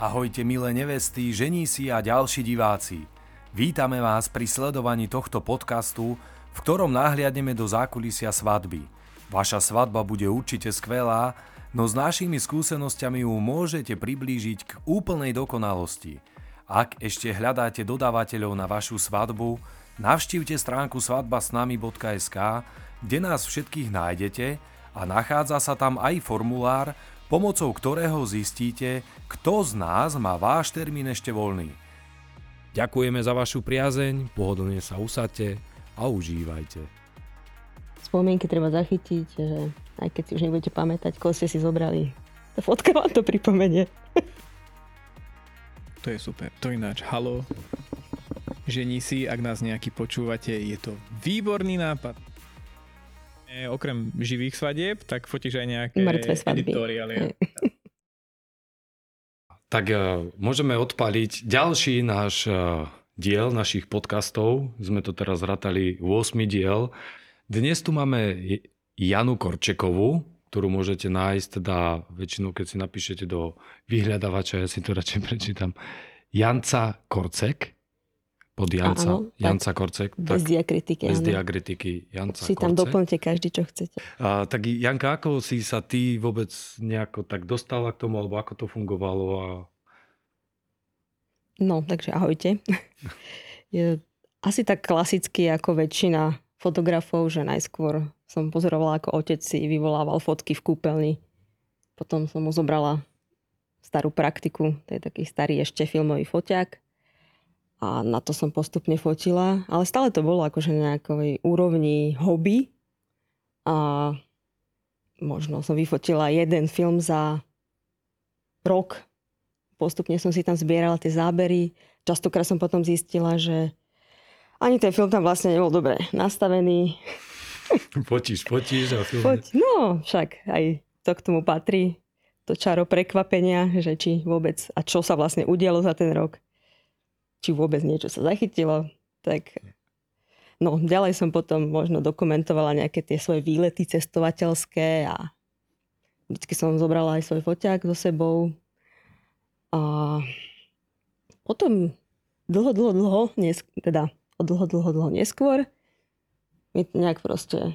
Ahojte milé nevesty, ženísi a ďalší diváci. Vítame vás pri sledovaní tohto podcastu, v ktorom nahliadneme do zákulisia svadby. Vaša svadba bude určite skvelá, no s našimi skúsenosťami ju môžete priblížiť k úplnej dokonalosti. Ak ešte hľadáte dodávateľov na vašu svadbu, navštívte stránku svadbasnami.sk, kde nás všetkých nájdete a nachádza sa tam aj formulár, pomocou ktorého zistíte, kto z nás má váš termín ešte voľný. Ďakujeme za vašu priazeň, pohodlne sa usadte a užívajte. Spomienky treba zachytiť, že aj keď si už nebudete pamätať, koho ste si zobrali. Tá fotka vám to pripomenie. To je super. To ináč, halo, žení si, ak nás nejaký počúvate, je to výborný nápad okrem živých svadieb, tak fotíš aj nejaké Mŕtve svadby. editoriály. Tak uh, môžeme odpaliť ďalší náš uh, diel našich podcastov. Sme to teraz ratali 8 diel. Dnes tu máme Janu Korčekovú, ktorú môžete nájsť, teda väčšinou, keď si napíšete do vyhľadávača, ja si to radšej prečítam, Janca Korcek od Janca, áno, Janca Korcek. Bez tak, diakritiky. Bez áno. diakritiky Janca Si tam doplňte každý, čo chcete. A, tak Janka, ako si sa ty vôbec nejako tak dostala k tomu, alebo ako to fungovalo? A... No, takže ahojte. Je asi tak klasicky ako väčšina fotografov, že najskôr som pozorovala, ako otec si vyvolával fotky v kúpeľni. Potom som mu zobrala starú praktiku, to je taký starý ešte filmový foťák a na to som postupne fotila, ale stále to bolo akože nejakej úrovni hobby a možno som vyfotila jeden film za rok. Postupne som si tam zbierala tie zábery. Častokrát som potom zistila, že ani ten film tam vlastne nebol dobre nastavený. Fotíš, fotíš a film... Foť, no, však aj to k tomu patrí. To čaro prekvapenia, že či vôbec a čo sa vlastne udialo za ten rok či vôbec niečo sa zachytilo. Tak no, ďalej som potom možno dokumentovala nejaké tie svoje výlety cestovateľské a vždycky som zobrala aj svoj foťák so sebou. A potom dlho, dlho, dlho, nes, teda o dlho, dlho, dlho neskôr mi to nejak proste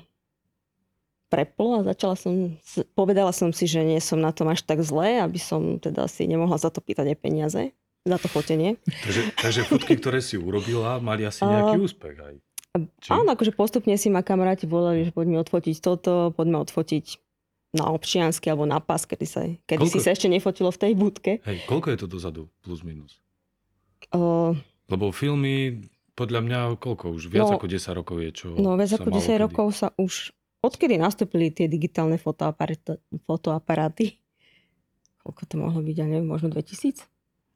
preplo a začala som, povedala som si, že nie som na tom až tak zle, aby som teda si nemohla za to pýtať aj peniaze za to fotenie. Takže, takže fotky, ktoré si urobila, mali asi nejaký úspech aj. Či? Áno, akože postupne si ma kamaráti volali, že poďme odfotiť toto, poďme odfotiť na občiansky alebo na pas, kedy, sa, kedy koľko... si sa ešte nefotilo v tej budke. Hej, koľko je to dozadu, plus minus? Uh, Lebo filmy, podľa mňa, koľko už? Viac no, ako 10 rokov je, čo No, viac ako 10 rokov sa už, odkedy nastúpili tie digitálne fotoaparáty, fotoaparáty koľko to mohlo byť, ja neviem, možno 2000?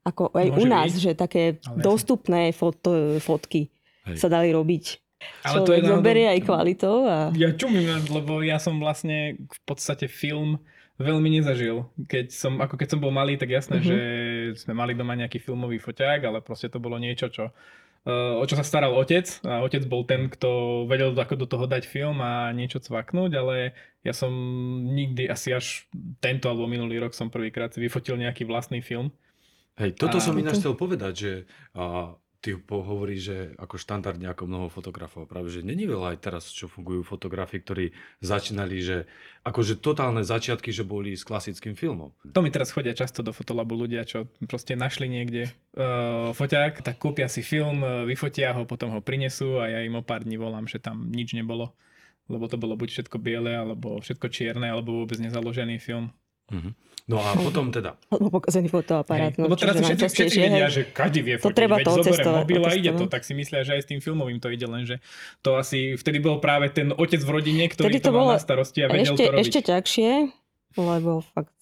Ako aj Môže u nás, byť. že také ale dostupné foto, fotky Hej. sa dali robiť. Ale to je zoberie aj kvalitou. A... Ja čumím, lebo ja som vlastne v podstate film veľmi nezažil. Keď som, ako keď som bol malý, tak jasné, mm-hmm. že sme mali doma nejaký filmový foťák, ale proste to bolo niečo, čo o čo sa staral otec a otec bol ten, kto vedel ako do toho dať film a niečo cvaknúť, ale ja som nikdy, asi až tento alebo minulý rok som prvýkrát si vyfotil nejaký vlastný film Hej, toto a... som ináč chcel povedať, že a, ty hovoríš, že ako štandardne ako mnoho fotografov. Práve, že není veľa aj teraz, čo fungujú fotografi, ktorí začínali, že akože totálne začiatky, že boli s klasickým filmom. To mi teraz chodia často do fotolabu ľudia, čo proste našli niekde uh, foťák, tak kúpia si film, uh, vyfotia ho, potom ho prinesú a ja im o pár dní volám, že tam nič nebolo. Lebo to bolo buď všetko biele, alebo všetko čierne, alebo vôbec nezaložený film. Uh-huh. No a potom teda... Alebo pokazený fotoaparát. No, lebo teraz všetci, všetci vedia, že každý vie fotiť. To treba to otestovať. mobil a ide to, tak si myslia, že aj s tým filmovým to ide, lenže to asi vtedy bol práve ten otec v rodine, ktorý to, to mal na starosti a vedel ešte, to robiť. Ešte ťažšie, lebo fakt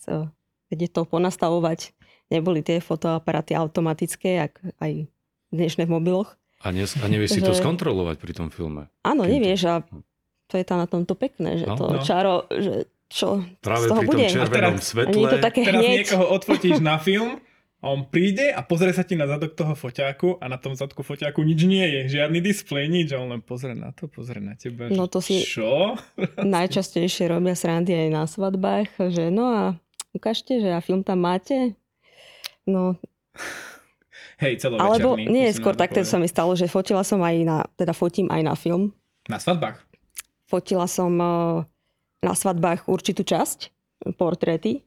vedieť to ponastavovať. Neboli tie fotoaparáty automatické, ak aj v dnešných mobiloch. A, nes, a nevieš si to skontrolovať pri tom filme. Áno, nevieš a to je tam na tomto pekné, že no, to no. čaro, že čo Práve z toho pri bude. tom červenom teraz, svetle. to také teraz hneď. niekoho odfotíš na film a on príde a pozrie sa ti na zadok toho foťáku a na tom zadku foťáku nič nie je. Žiadny displej, nič. A on len pozrie na to, pozrie na teba. No to si čo? najčastejšie robia srandy aj na svadbách, že no a ukážte, že a film tam máte. No, Hej, celovečerný. alebo nie, skôr takto sa mi stalo, že fotila som aj na, teda fotím aj na film. Na svadbách. Fotila som eh, na svadbách určitú časť, portréty.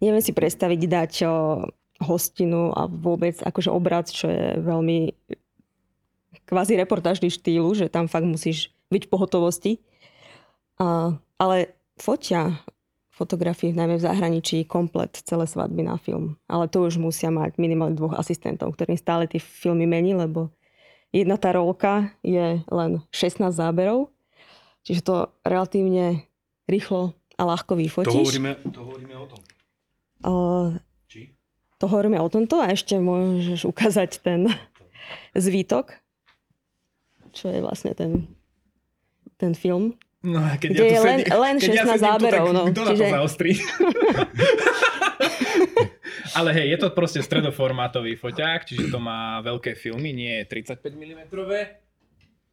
Neviem si predstaviť dať eh, hostinu a vôbec akože obrad, čo je veľmi kvázi reportážny štýlu, že tam fakt musíš byť v pohotovosti. A, ale fotia fotografie najmä v zahraničí komplet celé svadby na film. Ale to už musia mať minimálne dvoch asistentov, ktorým stále tie filmy mení, lebo jedna tá rolka je len 16 záberov, čiže to relatívne rýchlo a ľahko To vyfotíš. hovoríme, to hovoríme o tom. Uh, Či? to hovoríme o tomto a ešte môžeš ukázať ten zvítok, čo je vlastne ten, ten film. No a keď Kde ja tu je len- sedím, len keď ja 16 sedím tu, záberov, tak no. Kto na to Čiže- zaostrí? Ale hej, je to proste stredoformátový foťák, čiže to má veľké filmy, nie je 35 mm.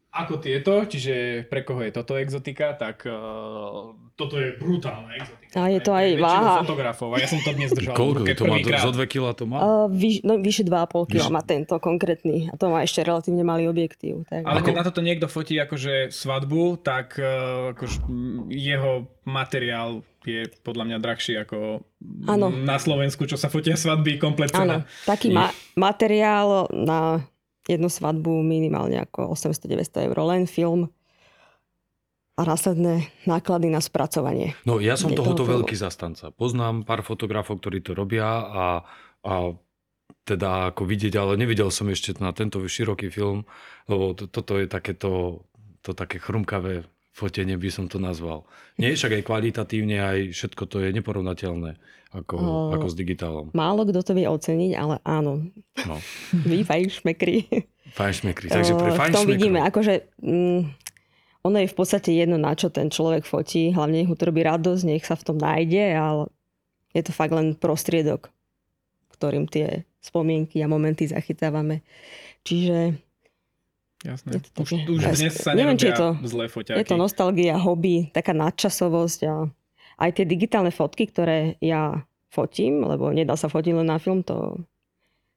Ako tieto, čiže pre koho je toto exotika, tak uh, toto je brutálna exotika. A je to aj Väčšinu váha. fotografov a ja som to dnes držal Koľko? To má prvýkrát. zo 2 kg to má? Uh, vyš, no, vyše 2,5 kg Vyše- má tento konkrétny a to má ešte relatívne malý objektív. Tak... Ale keď na toto niekto fotí akože svadbu, tak uh, akože, jeho materiál je podľa mňa drahší ako Áno. na Slovensku, čo sa fotia svadby komplet Áno, taký ma- materiál na jednu svadbu minimálne ako 800-900 eur, len film a následné náklady na spracovanie. No ja som tohoto toho veľký zastanca. Poznám pár fotografov, ktorí to robia a, a teda ako vidieť, ale nevidel som ešte na tento široký film, lebo to, toto je takéto to také chrumkavé fotenie by som to nazval. Nie však aj kvalitatívne, aj všetko to je neporovnateľné ako, O. ako s digitálom. Málo kto to vie oceniť, ale áno, No, vy fajšmekri. fajnšmekry. Takže pre v tom vidíme, akože mm, ono je v podstate jedno, na čo ten človek fotí, hlavne nech mu to robí radosť, nech sa v tom nájde, ale je to fakt len prostriedok, ktorým tie spomienky a momenty zachytávame. Čiže Jasné. Je to Už, také- už dnes sa neviem, či je to- zlé foťáky. je to nostalgia, hobby, taká nadčasovosť a aj tie digitálne fotky, ktoré ja fotím, lebo nedá sa fotiť len na film, to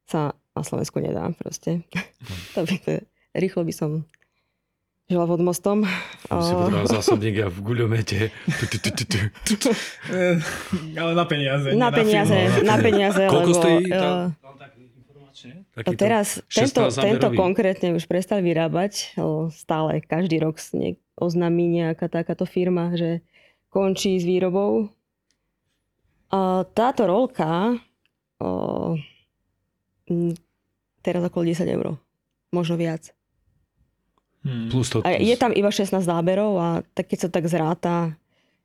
sa na Slovensku nedá proste. to by to, rýchlo by som žila pod mostom. Si potreboval zásobník a v guľomete. Eh, Ale na peniaze. Na peniaze, na peniaze, Koľko lebo... stojí eh, tá, No Takýto teraz tento, 16 tento konkrétne už prestali vyrábať. Stále každý rok oznámí nejaká takáto firma, že končí s výrobou. A táto rolka o, teraz okolo 10 eur. Možno viac. Hmm. Plus to, A je tam iba 16 záberov a tak keď sa tak zráta,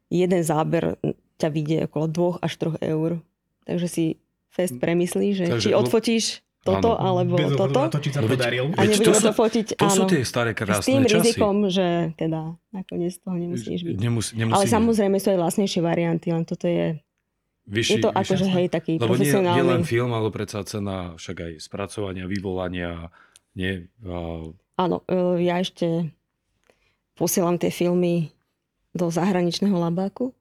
jeden záber ťa vidie okolo 2 až 3 eur. Takže si fest premyslí, že Takže či odfotíš toto Áno. alebo Bez toto. na to, či sa No veď- podaril. A Veď to nebudeme sú- to fotiť, to sú áno. tie staré S krásne tým časy. rizikom, že teda nakoniec toho nemusíš byť. Nemus, nemusí, Ale samozrejme sú aj vlastnejšie varianty, len toto je, vyšší, je to akože hej, taký Lebo nie, nie len profesionálny. film, ale predsa cena však aj spracovania, vyvolania. Nie, a, Áno, e, ja ešte posielam tie filmy do zahraničného labáku,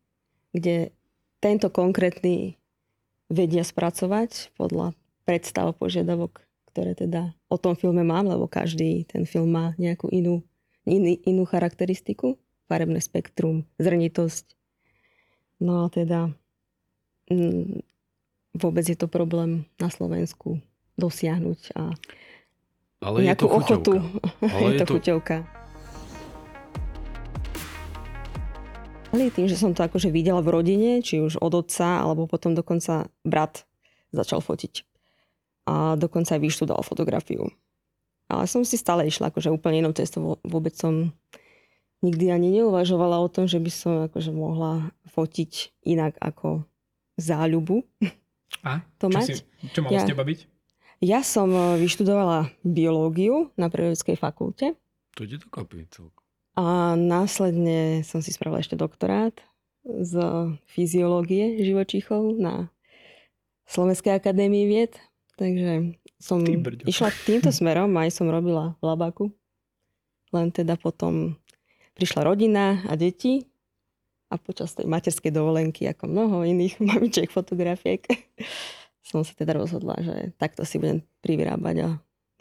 kde tento konkrétny vedia spracovať podľa predstav, požiadavok, ktoré teda o tom filme mám, lebo každý ten film má nejakú inú, iný, inú charakteristiku, farebné spektrum, zrnitosť. No a teda mm, vôbec je to problém na Slovensku dosiahnuť a ale je nejakú to ochotu. Ale je je to to- chuťovka. Ale tým, že som to akože videla v rodine, či už od otca, alebo potom dokonca brat začal fotiť. A dokonca aj vyštudoval fotografiu. Ale som si stále išla akože úplne inou cestou. Vôbec som nikdy ani neuvažovala o tom, že by som akože mohla fotiť inak ako záľubu. A? To čo, mať? si, čo malo Ja. z teba byť? Ja som e, vyštudovala biológiu na Prírodovedeckej fakulte. To ide dokopy celkom. A následne som si spravila ešte doktorát z fyziológie živočíchov na Slovenskej akadémii vied. Takže som išla týmto smerom, aj som robila v labaku. Len teda potom prišla rodina a deti a počas tej materskej dovolenky, ako mnoho iných mamičiek fotografiek, som sa teda rozhodla, že takto si budem privyrábať a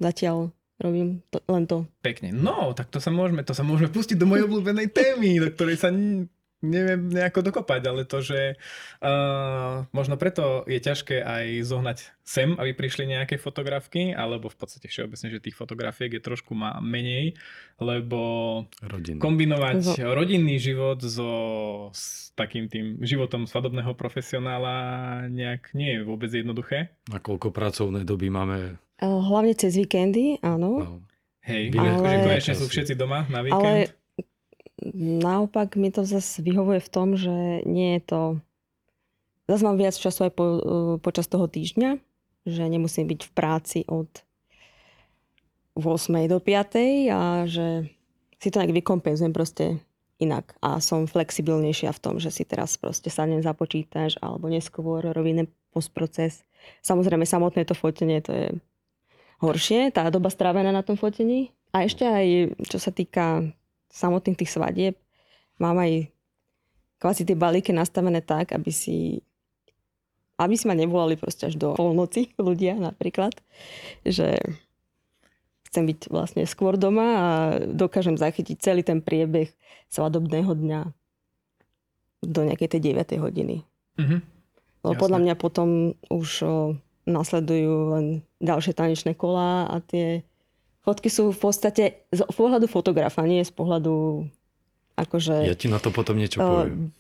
zatiaľ robím to, len to. Pekne. No, tak to sa môžeme, to sa môžeme pustiť do mojej obľúbenej témy, do ktorej sa neviem nejako dokopať, ale to, že uh, možno preto je ťažké aj zohnať sem, aby prišli nejaké fotografky, alebo v podstate všeobecne, že tých fotografiek je trošku má menej, lebo Rodinný. kombinovať no. rodinný život so s takým tým životom svadobného profesionála nejak nie je vôbec jednoduché. A koľko pracovnej doby máme? Hlavne cez víkendy, áno. No. Hej, ale... akože konečne sú všetci doma na víkend. Ale naopak mi to zase vyhovuje v tom, že nie je to... Zase mám viac času aj po, uh, počas toho týždňa, že nemusím byť v práci od 8 do 5 a že si to nejak vykompenzujem proste inak a som flexibilnejšia v tom, že si teraz proste sadnem za alebo neskôr robím postproces. Samozrejme samotné to fotenie to je horšie, tá doba strávená na tom fotení. A ešte aj čo sa týka samotných tých svadieb mám aj kvázi tie balíky nastavené tak, aby si aby si ma nevolali proste až do polnoci ľudia napríklad, že chcem byť vlastne skôr doma a dokážem zachytiť celý ten priebeh svadobného dňa do nejakej tej 9. hodiny. Mm-hmm. Lebo podľa mňa potom už o, nasledujú len ďalšie tanečné kolá a tie Fotky sú v podstate z pohľadu fotografa, nie z pohľadu akože... Ja ti na to potom niečo uh, poviem.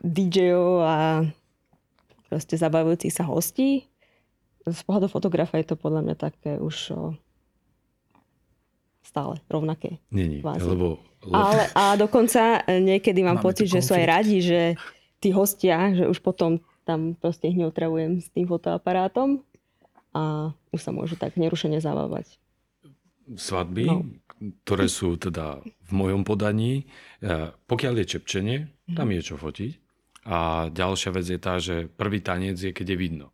DJ-ov a proste zabavujúcich sa hostí. Z pohľadu fotografa je to podľa mňa také už o, stále rovnaké. Nie, nie, lebo, lebo... Ale, a dokonca niekedy mám Máme pocit, že sú aj radi, že tí hostia, že už potom tam proste ich neotravujem s tým fotoaparátom a už sa môžu tak nerušene zabávať svadby, no. ktoré sú teda v mojom podaní. E, pokiaľ je čepčenie, tam je čo fotiť. A ďalšia vec je tá, že prvý tanec je, keď je vidno.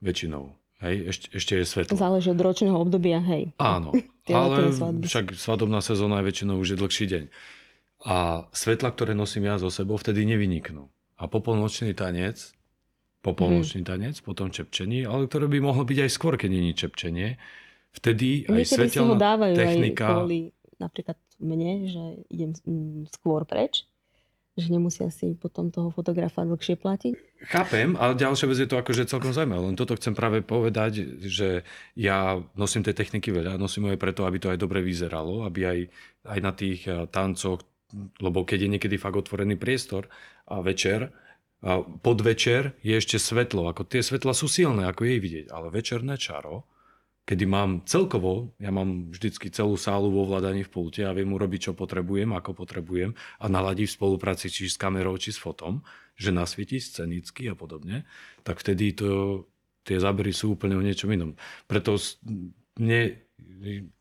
Väčšinou. Hej, ešte, ešte je svetlo. Záleží od ročného obdobia, hej. Áno, ale však svadobná sezóna je väčšinou už je dlhší deň. A svetla, ktoré nosím ja zo sebou, vtedy nevyniknú. A popolnočný tanec, popolnočný mm. tanec, potom čepčení, ale ktoré by mohlo byť aj skôr, keď je čepčenie, vtedy aj Niekedy svetelná si ho dávajú technika... aj kvôli napríklad mne, že idem skôr preč, že nemusia si potom toho fotografa dlhšie platiť. Chápem, ale ďalšia vec je to akože celkom zaujímavé. Len toto chcem práve povedať, že ja nosím tie techniky veľa, nosím ho aj preto, aby to aj dobre vyzeralo, aby aj, aj na tých eh, tancoch, lebo keď je niekedy fakt otvorený priestor a večer, a podvečer je ešte svetlo. Ako tie svetla sú silné, ako jej vidieť, ale večerné čaro kedy mám celkovo, ja mám vždycky celú sálu vo vládaní v pulte a viem urobiť, čo potrebujem, ako potrebujem a naladiť v spolupráci či s kamerou, či s fotom, že nasvietí scenicky a podobne, tak vtedy to, tie zábery sú úplne o niečom inom. Preto mne,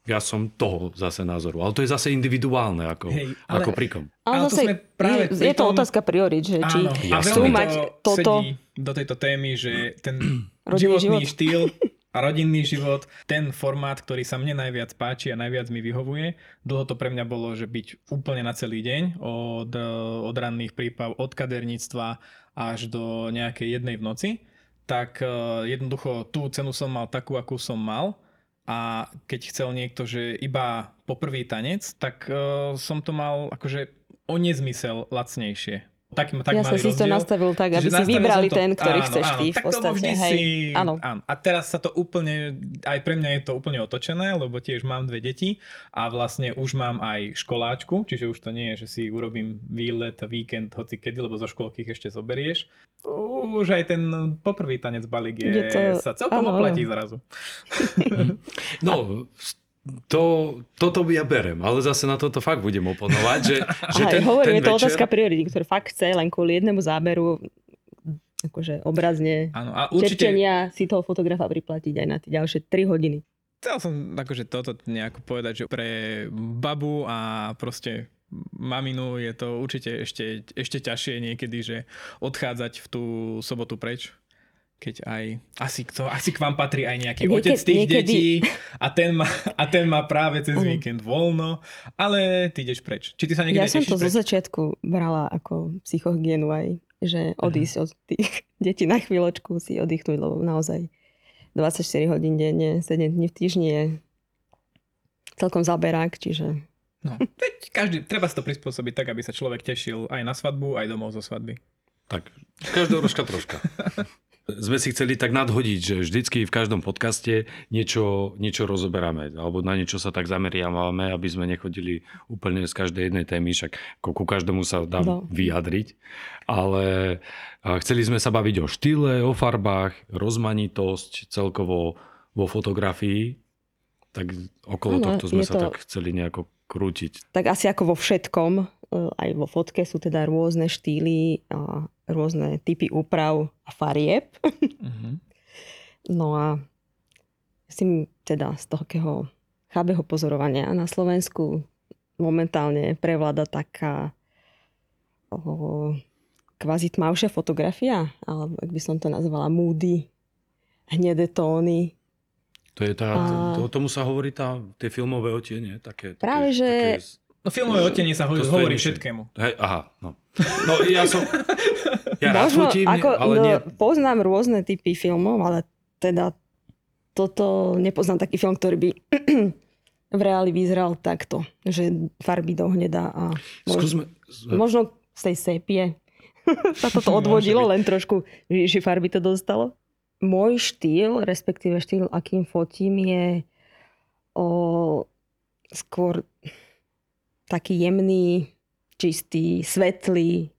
ja som toho zase názoru. Ale to je zase individuálne ako, Hej, ale, ako prikom. Ale, ale zase, to sme práve je, je to otázka priorit, že či áno, chcú mať to toto... do tejto témy, že ten životný život. štýl a rodinný život, ten formát, ktorý sa mne najviac páči a najviac mi vyhovuje. Dlho to pre mňa bolo, že byť úplne na celý deň, od, od ranných príprav, od kaderníctva až do nejakej jednej v noci, tak uh, jednoducho tú cenu som mal takú, akú som mal. A keď chcel niekto, že iba poprvý tanec, tak uh, som to mal akože o nezmysel lacnejšie tak, tak ja som si to nastavil tak, aby si vybrali to, ten, ktorý áno, chceš áno, ty v podstate. Hej. Si, áno. áno. A teraz sa to úplne, aj pre mňa je to úplne otočené, lebo tiež mám dve deti a vlastne už mám aj školáčku, čiže už to nie je, že si urobím výlet, víkend, hoci kedy, lebo zo školky ich ešte zoberieš. Už aj ten poprvý tanec balík je, je to... sa celkom áno, oplatí zrazu. no, to, toto ja berem, ale zase na toto fakt budem oponovať, že, že ten, hovorím, ten je to večer... otázka priority, ktoré fakt chce len kvôli jednému záberu akože obrazne Áno, a určite... čerčenia si toho fotografa priplatiť aj na tie ďalšie 3 hodiny. Chcel som akože toto nejako povedať, že pre babu a proste maminu je to určite ešte, ešte ťažšie niekedy, že odchádzať v tú sobotu preč keď aj asi, to, asi k vám patrí aj nejaký Niekedy, otec tých niekedy... detí a ten, má, a ten má práve cez víkend voľno, ale ty ideš preč. Či ty sa niekedy Ja som to preč? zo začiatku brala ako psychohygienu aj že odísť od tých detí na chvíľočku si oddychnúť, lebo naozaj 24 hodín denne, 7 dní v týždni je celkom zaberák, čiže... No, každý, treba si to prispôsobiť tak, aby sa človek tešil aj na svadbu, aj domov zo svadby. Tak, každoročka troška. Sme si chceli tak nadhodiť, že vždycky v každom podcaste niečo, niečo rozoberáme, alebo na niečo sa tak zameriavame, aby sme nechodili úplne z každej jednej témy, však ku každému sa dá no. vyjadriť. Ale chceli sme sa baviť o štýle, o farbách, rozmanitosť celkovo vo fotografii, tak okolo ano, tohto sme sa to... tak chceli nejako krútiť. Tak asi ako vo všetkom, e, aj vo fotke sú teda rôzne štýly, a rôzne typy úprav a farieb. Uh-huh. No a si teda z toho chábeho pozorovania na Slovensku momentálne prevláda taká o, kvázi tmavšia fotografia, alebo ak by som to nazvala moody, hnedé tóny, to je tá, a... to, tomu sa hovorí tá, tie filmové otiene? Také, Práve, také, že... Také... No filmové otiene sa hovorí, hovorí všetkému. Hej, aha, no. No ja som... Ja Možno, fotím, ako, ale no, nie... Poznám rôzne typy filmov, ale teda toto nepoznám taký film, ktorý by v reáli vyzeral takto, že farby do hneda a možno, Skúsme... možno z tej sépie. Sa toto odvodilo, len trošku že farby to dostalo. Môj štýl, respektíve štýl, akým fotím, je o, skôr taký jemný, čistý, svetlý,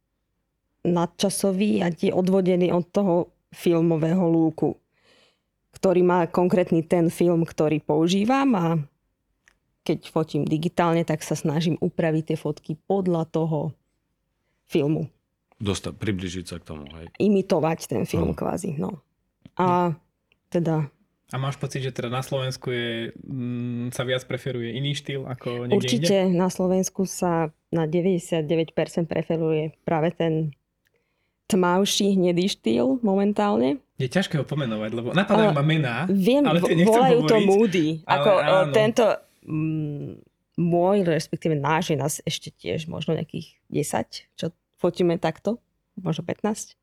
nadčasový a je odvodený od toho filmového lúku, ktorý má konkrétny ten film, ktorý používam a keď fotím digitálne, tak sa snažím upraviť tie fotky podľa toho filmu. Dosta, približiť sa k tomu, hej? Imitovať ten film no. kvázi, no. A teda... A máš pocit, že teda na Slovensku je, m, mm, sa viac preferuje iný štýl ako niekde Určite inde? na Slovensku sa na 99% preferuje práve ten tmavší hnedý štýl momentálne. Je ťažké ho pomenovať, lebo napadajú ma mená, Viem, ale volajú hovoriť, to moody. Ako áno. tento m, môj, respektíve náš je nás ešte tiež možno nejakých 10, čo fotíme takto, možno 15.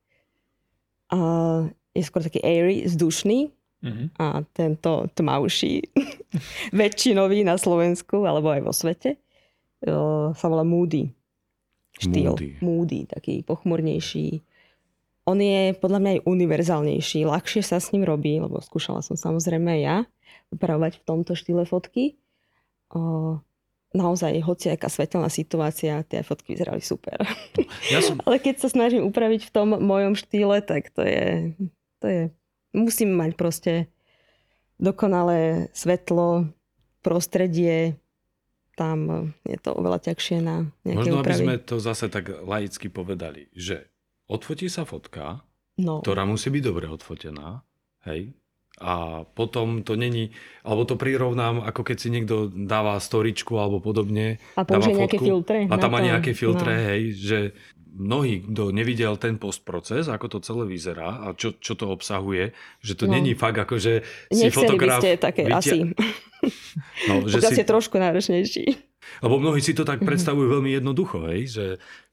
A je skôr taký airy, vzdušný uh-huh. a tento tmavší, väčšinový na Slovensku alebo aj vo svete, uh, sa volá moody štýl. Moody. moody, taký pochmurnejší. On je podľa mňa aj univerzálnejší, ľahšie sa s ním robí, lebo skúšala som samozrejme ja upravovať v tomto štýle fotky. Uh, naozaj, hoci aká svetelná situácia, tie fotky vyzerali super. Ja som... Ale keď sa snažím upraviť v tom mojom štýle, tak to je to je, musím mať proste dokonalé svetlo, prostredie, tam je to oveľa ťažšie na nejaké Možno, úpravy. aby sme to zase tak laicky povedali, že odfotí sa fotka, no. ktorá musí byť dobre odfotená, hej, a potom to není, alebo to prirovnám, ako keď si niekto dáva storičku alebo podobne. A použije nejaké filtre. A tam má nejaké filtre, no. hej, že mnohí, kto nevidel ten postproces, ako to celé vyzerá a čo, čo to obsahuje, že to no. není fakt ako, že si Nechceli fotograf... by ste také vytia... asi. No, že si... trošku náročnejší. Lebo mnohí si to tak mhm. predstavujú veľmi jednoducho, hej, že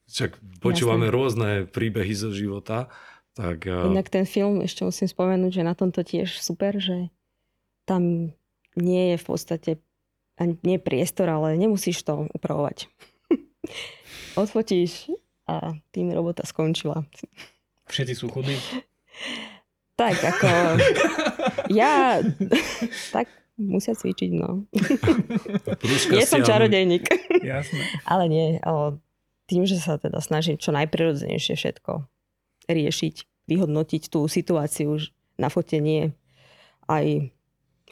však počúvame Jasne. rôzne príbehy zo života. Tak, Inak ten film, ešte musím spomenúť, že na tomto tiež super, že tam nie je v podstate ani nie priestor, ale nemusíš to upravovať. Odfotíš a tým robota skončila. Všetci sú chudí? Tak, ako... ja... tak musia cvičiť, no. Nie som čarodejník. Jasné. Ale nie, ale tým, že sa teda snažím čo najprirodzenejšie všetko riešiť, vyhodnotiť tú situáciu na fotenie, aj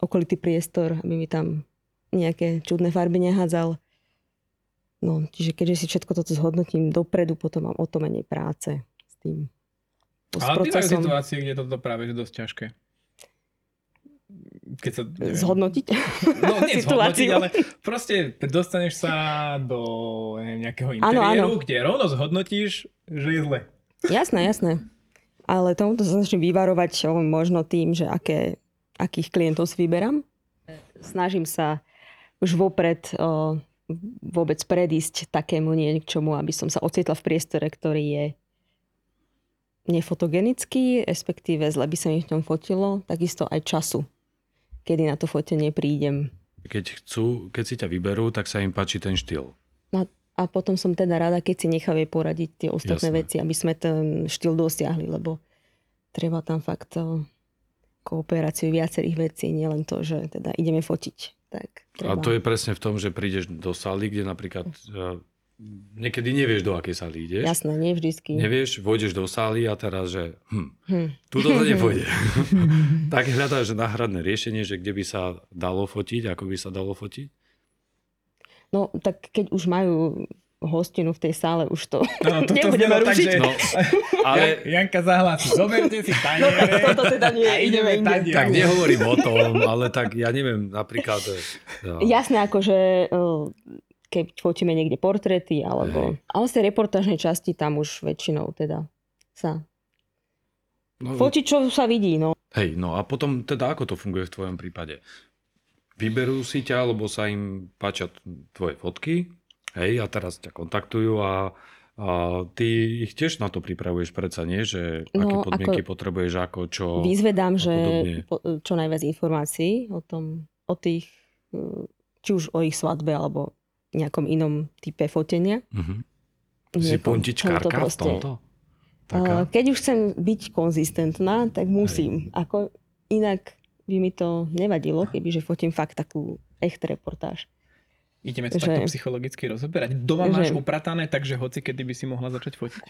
okolitý priestor, aby mi tam nejaké čudné farby nehádzal. No, čiže keďže si všetko toto zhodnotím dopredu, potom mám o to menej práce s tým. Ale bývajú situácie, kde toto práve je dosť ťažké. Keď sa, neviem, zhodnotiť? No nie zhodnotiť, ale proste dostaneš sa do neviem, nejakého interiéru, ano, ano. kde rovno zhodnotíš, že je zle. Jasné, jasné. Ale tomuto sa snažím vyvarovať možno tým, že aké, akých klientov si vyberám. Snažím sa už vopred vôbec predísť takému niečomu, aby som sa ocitla v priestore, ktorý je nefotogenický, respektíve zle by sa mi v tom fotilo, takisto aj času, kedy na to fotenie prídem. Keď chcú, keď si ťa vyberú, tak sa im páči ten štýl. No a potom som teda rada, keď si nechávajú poradiť tie ostatné Jasné. veci, aby sme ten štýl dosiahli, lebo treba tam fakt eh, kooperáciu viacerých vecí, nielen to, že teda ideme fotiť. Tak A treba. to je presne v tom, že prídeš do sály, kde napríklad uh, niekedy nevieš, do akej sály ideš. Jasné, nie vždycky. Nevieš, vojdeš do sály a teraz, že hm, Hm. tu to nepôjde. tak hľadáš náhradné riešenie, že kde by sa dalo fotiť, ako by sa dalo fotiť. No tak keď už majú hostinu v tej sále, už to No, toto nebudeme znelo tak, že- No, ale Jan- Janka zahlási, zoberte si taniere. toto teda nie, a ideme inde. tak nehovorím o tom, ale tak ja neviem, napríklad... No, Jasné, akože eh, keď fotíme niekde portréty, alebo... Ale z tej reportážnej časti tam už väčšinou teda sa... no, Fotiť, čo sa vidí, no. Hej, no a potom teda ako to funguje v tvojom prípade? Vyberú si ťa, lebo sa im páčia tvoje fotky, hej, a teraz ťa kontaktujú a, a ty ich tiež na to pripravuješ predsa, nie? Že No, aké podmienky ako- potrebuješ, ako čo... Vyzvedám, že po, čo najviac informácií o tom, o tých, eh, či už o ich svadbe, alebo nejakom inom type fotenia. Mhm. Si Nie, to- to v proste- tomto? Eh, Taká? Keď už chcem byť konzistentná, tak musím. Ako, inak by mi to nevadilo, kebyže fotím fakt takú echt reportáž. Ideme to Že- takto psychologicky rozoberať. Doma Že- máš upratané, takže hoci kedy by si mohla začať fotiť.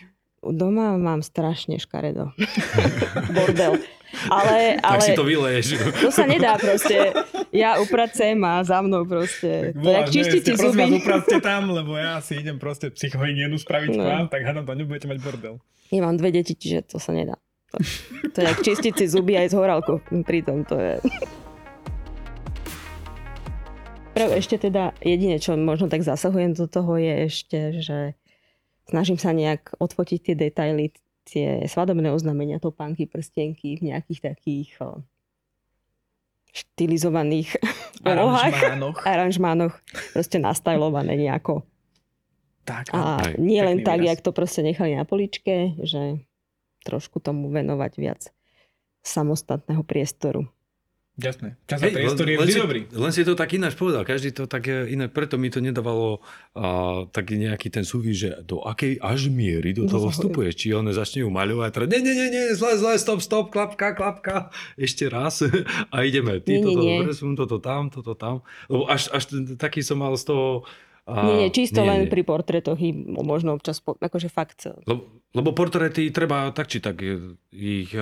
Doma mám strašne škaredo. Bordel. Ale, Tak ale si to vyleješ. to sa nedá proste. Ja upracem a za mnou proste. To je jak vás, zuby. upravte tam, lebo ja si idem proste psychohygienu spraviť No. vám, tak hádam, tam nebudete mať bordel. Ja mám dve deti, čiže to sa nedá. To, to je jak čistiť si zuby aj s horálkou. Pritom to je... Pre, ešte teda jediné, čo možno tak zasahujem do toho je ešte, že snažím sa nejak odfotiť tie detaily, tie svadobné oznámenia, topánky, prstenky v nejakých takých o, štilizovaných polohách, Aranžmánoch. aranžmánoch, proste nastajlované nejako. Tak, A Hej, nie len tak, výraz. jak to proste nechali na poličke, že trošku tomu venovať viac samostatného priestoru. Jasné. Čas a priestor je len, vždy si, dobrý. len si to tak ináč povedal, každý to tak je inak, preto mi to nedávalo a, taký nejaký ten súvis, že do akej až miery do toho vstupuješ, či one začnú maľovať, teda nie, nie, nie, nie, zle, zle, stop, stop, klapka, klapka, ešte raz. A ideme, ty Nie, toto nie. presun, toto tam, toto tam, lebo až, až taký som mal z toho a, nie, nie, čisto nie, len nie. pri portrétoch možno občas, akože fakt. Lebo, lebo portréty treba tak či tak ich,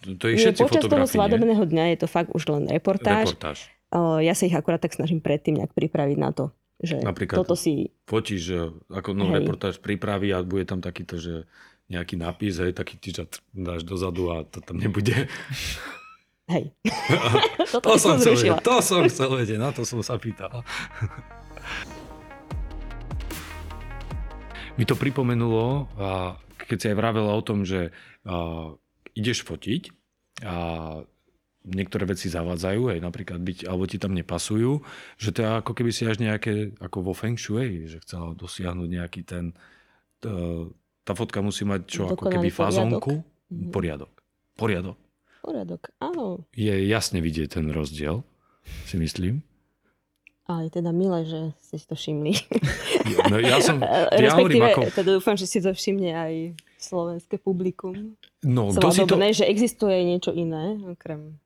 to ich všetci počas toho svadobného dňa je to fakt už len reportáž. Reportáž. Ja sa ich akurát tak snažím predtým nejak pripraviť na to. Že Napríklad toto si... fotíš že ako no, Hej. reportáž pripraví a bude tam takýto, že nejaký nápis, hej, taký ty dáš dozadu a to tam nebude. Hej. To som som chcel vedieť, to som chcel vedieť, na to som sa pýtal. Mi to pripomenulo, keď si aj vravela o tom, že ideš fotiť a niektoré veci zavádzajú, aj napríklad byť, alebo ti tam nepasujú, že to je ako keby si až nejaké, ako vo Feng Shui, že chcela dosiahnuť nejaký ten, tá fotka musí mať čo, ako keby fazónku, Mhm. poriadok. Poriadok. Poriadok, áno. Je jasne vidieť ten rozdiel, si myslím. Ale je teda milé, že ste si to všimli. No, ja som, ja hovorím ako, teda dúfam, že si to všimne aj slovenské publikum. no, kto si to, že existuje niečo iné, okrem...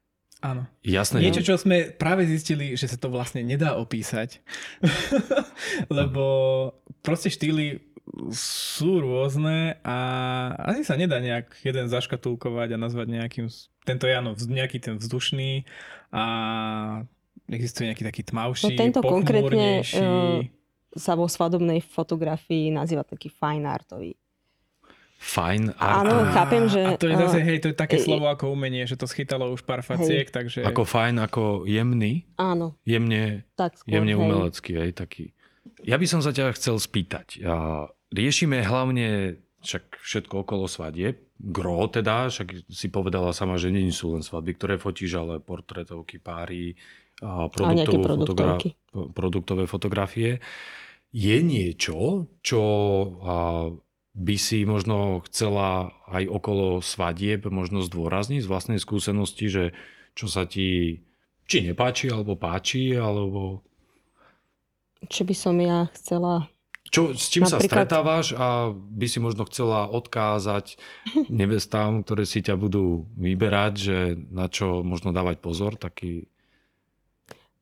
Áno. jasné, Niečo, čo sme práve zistili, že sa to vlastne nedá opísať. Lebo proste štýly sú rôzne a asi sa nedá nejak jeden zaškatulkovať a nazvať nejakým, tento je áno, nejaký ten vzdušný a existuje nejaký taký tmavší, No tento konkrétne, eh, sa vo svadobnej fotografii nazýva taký fine artový. fajn. A, Áno, chápem, že... A to je zase, hej, to je také eh, slovo ako umenie, že to schytalo už pár faciek, takže... Ako fajn, ako jemný, Áno, jemne, tak skôr, jemne hej. umelecký, hej, taký. Ja by som sa ťa chcel spýtať. Riešime hlavne však všetko okolo svadieb. Gro teda, však si povedala sama, že nie sú len svadby, ktoré fotíš, ale portrétovky, páry, produktové, fotogra- produktové fotografie. Je niečo, čo by si možno chcela aj okolo svadieb možno zdôrazniť z vlastnej skúsenosti, že čo sa ti či nepáči, alebo páči, alebo... Čo by som ja chcela čo, s čím Napríklad... sa stretávaš a by si možno chcela odkázať nevestám, ktoré si ťa budú vyberať, že na čo možno dávať pozor? Taký...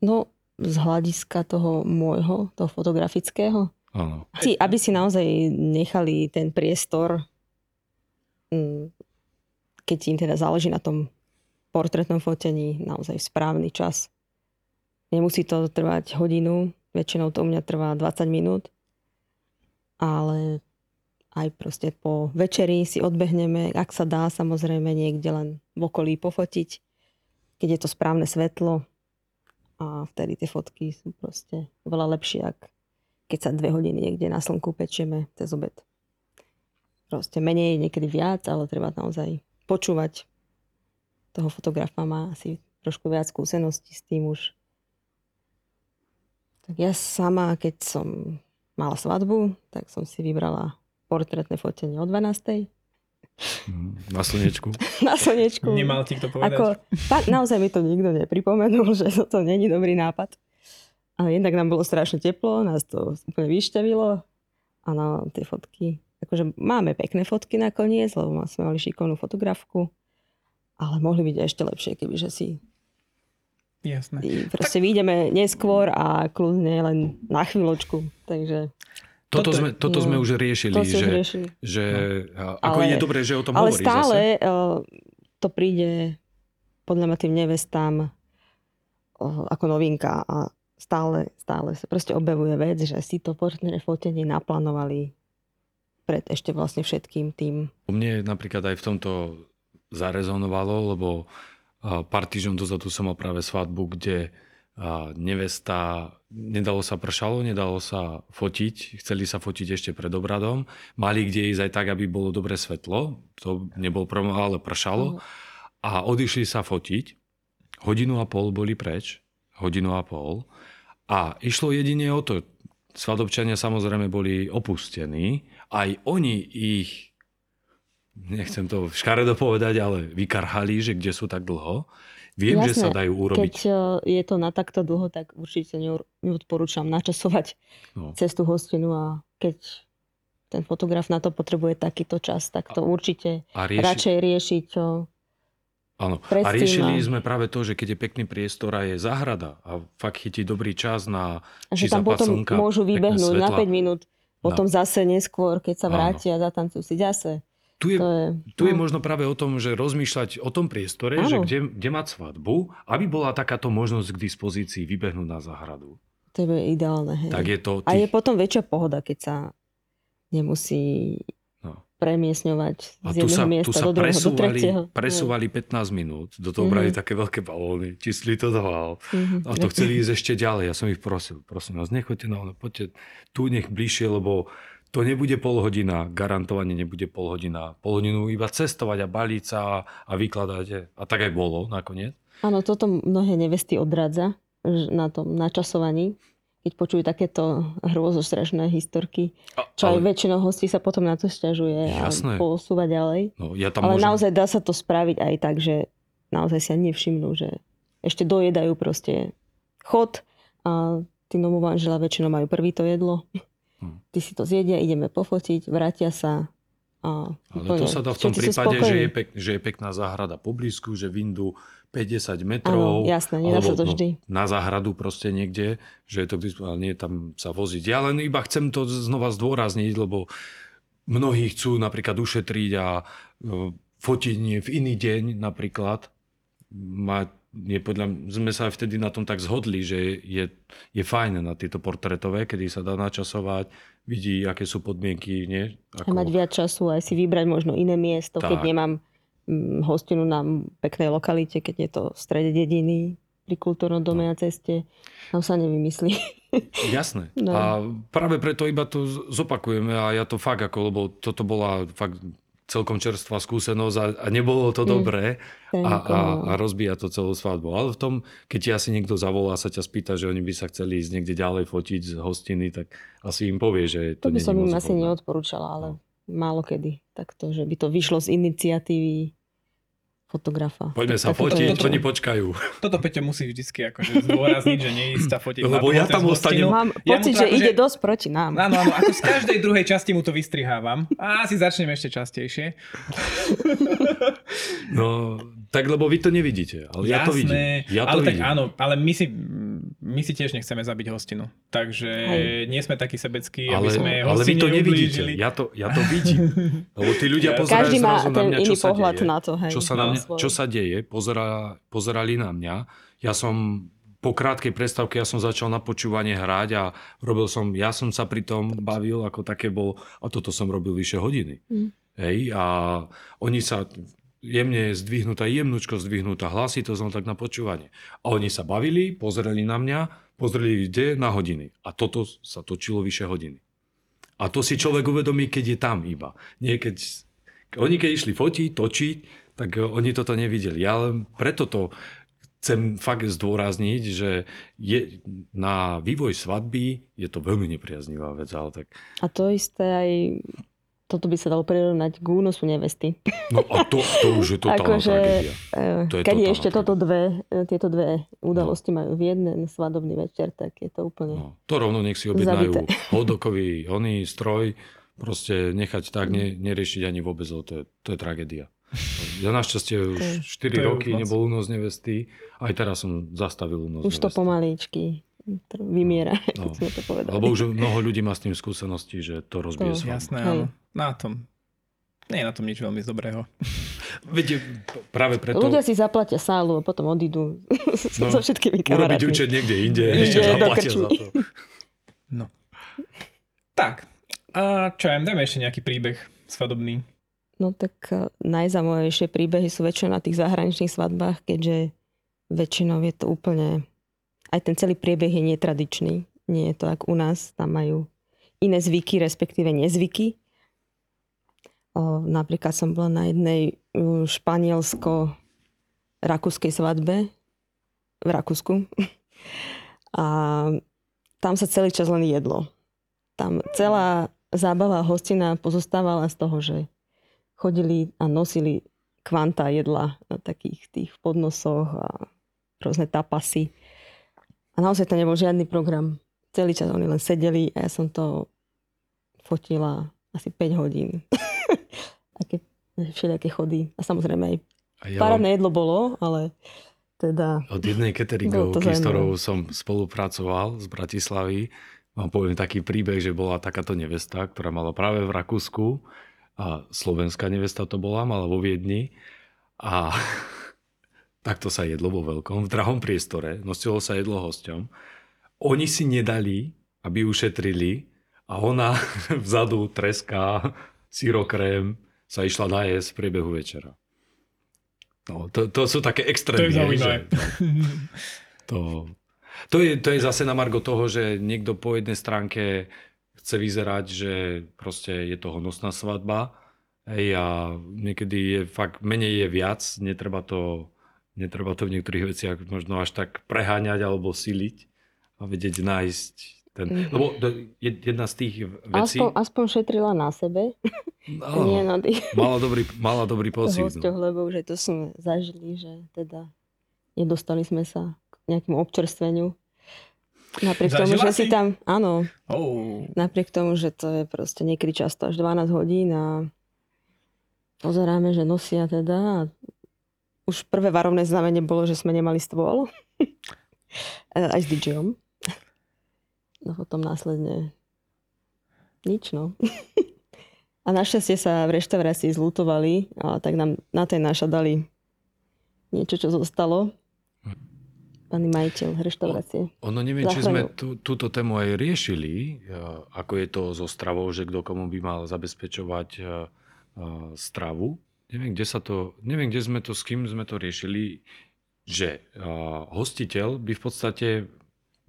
No, z hľadiska toho môjho, toho fotografického. Áno. Aby si naozaj nechali ten priestor, mm, keď im teda záleží na tom portrétnom fotení, naozaj správny čas. Nemusí to trvať hodinu, väčšinou to u mňa trvá 20 minút ale aj proste po večeri si odbehneme, ak sa dá samozrejme niekde len v okolí pofotiť, keď je to správne svetlo a vtedy tie fotky sú proste veľa lepšie, ak keď sa dve hodiny niekde na slnku pečieme cez obed. Proste menej, niekedy viac, ale treba naozaj počúvať toho fotografa, má asi trošku viac skúseností s tým už. Tak ja sama, keď som mala svadbu, tak som si vybrala portrétne fotenie o 12. Mhm, na slnečku. Na slnečku. Nemal ti kto povedať. Ako, fakt, naozaj mi to nikto nepripomenul, že to, to není dobrý nápad. A jednak nám bolo strašne teplo, nás to úplne vyšťavilo a na tie fotky, akože máme pekné fotky nakoniec, lebo sme mali šikovnú fotografku, ale mohli byť ešte lepšie, kebyže si Jasné. Proste tak... vyjdeme neskôr a kľudne len na chvíľočku. Takže... Toto, sme, toto no, sme už riešili, to že, riešili. že no. ako ale, je dobré, že o tom ale hovorí stále zase. to príde podľa mňa tým nevestám ako novinka a stále, stále sa proste objavuje vec, že si to portné fotenie naplánovali pred ešte vlastne všetkým tým. Mne napríklad aj v tomto zarezonovalo, lebo pár týždňov dozadu som mal práve svadbu, kde nevesta, nedalo sa pršalo, nedalo sa fotiť, chceli sa fotiť ešte pred obradom, mali kde ísť aj tak, aby bolo dobré svetlo, to nebol problém, ale pršalo a odišli sa fotiť, hodinu a pol boli preč, hodinu a pol. A išlo jedine o to, svadobčania samozrejme boli opustení, aj oni ich nechcem to škaredo povedať, ale vykarhali, že kde sú tak dlho. Viem, Jasné, že sa dajú urobiť. Keď e, je to na takto dlho, tak určite neodporúčam načasovať no. cestu hostinu a keď ten fotograf na to potrebuje takýto čas, tak to určite a rieši... radšej riešiť Áno. A riešili a... sme práve to, že keď je pekný priestor a je záhrada a fakt chytí dobrý čas na a že tam potom slnka, môžu vybehnúť na 5 minút, potom no. zase neskôr, keď sa vrátia, zatancujú si zase. Tu je, to je, tu no. je možno práve o tom, že rozmýšľať o tom priestore, ano. že kde, kde mať svadbu, aby bola takáto možnosť k dispozícii vybehnúť na záhradu. To je ideálne. Hej. Tak je to, tých... A je potom väčšia pohoda, keď sa nemusí no. premiesňovať z jedného sa, miesta tu sa do druhého, presúvali, do tretieho. presúvali 15 minút, do toho mm-hmm. brali také veľké balóny, čistili to dál. Mm-hmm. A to chceli ísť ešte ďalej. Ja som ich prosil, prosím vás, nechoďte na ono, poďte tu nech bližšie, lebo to nebude pol hodina, garantovane nebude pol hodina. Pol hodinu iba cestovať a baliť sa a vykladať. A tak aj bolo nakoniec. Áno, toto mnohé nevesty odradza na tom načasovaní, keď počujú takéto hrôzostrašné historky, čo ale... aj väčšinou hostí sa potom na to stiažuje Jasné. a posúva ďalej. No, ja tam ale môžem... naozaj dá sa to spraviť aj tak, že naozaj si nevšimnú, že ešte dojedajú proste chod a tí novomanžela väčšinou majú prvý to jedlo Ty si to zjedia, ideme pofotiť, vrátia sa. A Ale to sa dá v tom prípade, že je, pek, že je pekná záhrada po blízku, že vindu 50 metrov. Áno, jasné, nedá sa to no, vždy. No, na záhradu proste niekde, že je to ale nie tam sa voziť. Ja len iba chcem to znova zdôrazniť, lebo mnohí chcú napríklad ušetriť a e, fotiť nie v iný deň napríklad. Mať je podľa, sme sa aj vtedy na tom tak zhodli, že je, je fajn na tieto portretové, kedy sa dá načasovať, vidí, aké sú podmienky. Nie? Ako... A mať viac času aj si vybrať možno iné miesto, tak. keď nemám hostinu na peknej lokalite, keď je to v strede dediny, pri kultúrnom dome no. a ceste, tam sa nevymyslí. Jasné. No. A práve preto iba to zopakujeme a ja to fakt ako, lebo toto bola fakt celkom čerstvá skúsenosť a, a nebolo to mm. dobré a, a, a rozbíja to celú svadbu. Ale v tom, keď ti asi niekto zavolá a sa ťa spýta, že oni by sa chceli ísť niekde ďalej fotiť z hostiny, tak asi im povie, že to, to by som im asi neodporúčala, ale no. málo kedy takto, že by to vyšlo z iniciatívy fotografa. Poďme sa fotiť, niečo. oni počkajú. Toto Peťo musí vždycky akože zdôrazniť, že neísť sa fotiť. Lebo ja tam ostanem- Mám Ja pocit, že akože- ide dosť proti nám. Áno, áno, ako z každej druhej časti mu to vystrihávam. A asi začnem ešte častejšie. No, tak lebo vy to nevidíte, ale ja to vidím. Ja to ale tak vidím. áno, ale my si, my si tiež nechceme zabiť hostinu. Takže Hej. nie sme takí sebeckí, aby Ale, sme ale vy to nevidíte. ublížili. Ja to, ja to vidím. Lebo tí ľudia Ja- pozerajú Každý má zrazu na mňa, čo sa pohľad deje. na to. Hej. Čo sa, na No. mňa, čo sa deje, pozera, pozerali na mňa. Ja som po krátkej prestávke ja som začal na počúvanie hrať a robil som, ja som sa pri tom bavil, ako také bol, a toto som robil vyše hodiny. Mm. Hej, a oni sa jemne zdvihnutá, jemnúčko zdvihnutá hlasitosť, len tak na počúvanie. A oni sa bavili, pozreli na mňa, pozreli kde na hodiny. A toto sa točilo vyše hodiny. A to si človek uvedomí, keď je tam iba. Nie keď... Oni keď išli fotiť, točiť, tak eh, oni toto nevideli. Ja len preto to chcem fakt zdôrazniť, že je, na vývoj svadby je to veľmi nepriaznivá vec, ale tak... A to isté aj, toto by sa dalo prirovnať k únosu nevesty. No a to, to už je totálna Akože, tragédia. Eh, To je Keď je totálna ešte toto dve, eh, tieto dve udalosti majú v jeden svadobný večer, tak je to úplne... No, to rovno nech si objednajú hodokový oný stroj, proste nechať tak, ne, neriešiť ani vôbec, to je, to je tragédia. Ja našťastie už To 4 je- to je roky nebol únos nevesty, aj teraz som zastavil únos Už to nevesty. pomaličky tr- vymiera, No. keď sme to povedali. Lebo už mnoho ľudí má s tým skúsenosti, že to rozbije To- svadbu. Jasné, áno. Na tom. Nie je na tom nič veľmi dobrého. Viete, práve preto Ľudia si zaplatia sálu a potom odídu No, so všetkými urobiť kamarátmi. účet niekde inde, ešte zaplatia za to. No. Tak. A čo viem, dajme ešte nejaký príbeh svadobný. No tak eh, najzaujímavejšie príbehy sú väčšinou na tých zahraničných svadbách, keďže väčšinou je to úplne... Aj ten celý priebeh je netradičný. Nie je to ako u nás. Tam majú iné zvyky, respektíve nezvyky. O, napríklad som bola na jednej španielsko-rakúskej svadbe v Rakúsku. A tam sa celý čas len jedlo. Tam celá zábava hostina pozostávala z toho, že chodili a nosili kvanta jedla na takých tých podnosoch a rôzne tapasy. A naozaj tam nebol žiadny program. Celý čas oni len sedeli a ja som to fotila asi 5 hodín. Také všelijaké chody. A samozrejme aj A ja parádne jedlo bolo, ale teda od jednej cateringovky, to s ktorou som spolupracoval z Bratislavy, vám poviem taký príbeh, že bola takáto nevesta, ktorá mala práve v Rakúsku a slovenská nevesta to bola, mala vo Viedni a takto sa jedlo vo veľkom, v drahom priestore, nosilo sa jedlo hosťom. Oni si nedali, aby ušetrili a ona vzadu treská, syrokrém, sa išla najesť v priebehu večera. No, to, to sú také To je zaujímavé. že- to, to, je, to je zase na margo toho, že niekto po jednej stránke chce vyzerať, že proste je to honosná svadba hej, a niekedy je fakt, menej je viac, netreba to, netreba to v niektorých veciach možno až tak preháňať alebo siliť a vedieť nájsť ten... Mhm. Lebo jedna z tých vecí... aspoň, aspoň šetrila na sebe, Áno, nie na tých mala dobrý, mala dobrý pocit. hosťoch, No. lebo už aj to sme zažili, že teda nedostali sme sa k nejakému občerstveniu. Napriek tomu, Zažila že si si? tam, áno, Oh. napriek tomu, že to je proste niekedy často až 12 hodín a pozeráme, že nosia teda a už prvé varovné znamenie bolo, že sme nemali stôl. aj s DJom. No potom následne nič, no. A našťastie sa v reštaurácii zlutovali a tak nám na tej naša dali niečo, čo zostalo. Pani majiteľ reštaurácie. Ono neviem, či sme Zachránil. tú, túto tému aj riešili, eh, ako je to so stravou, že kto komu by mal zabezpečovať eh, eh, stravu. Neviem, kde sa to, neviem, kde sme to, s kým sme to riešili, že eh, hostiteľ by v podstate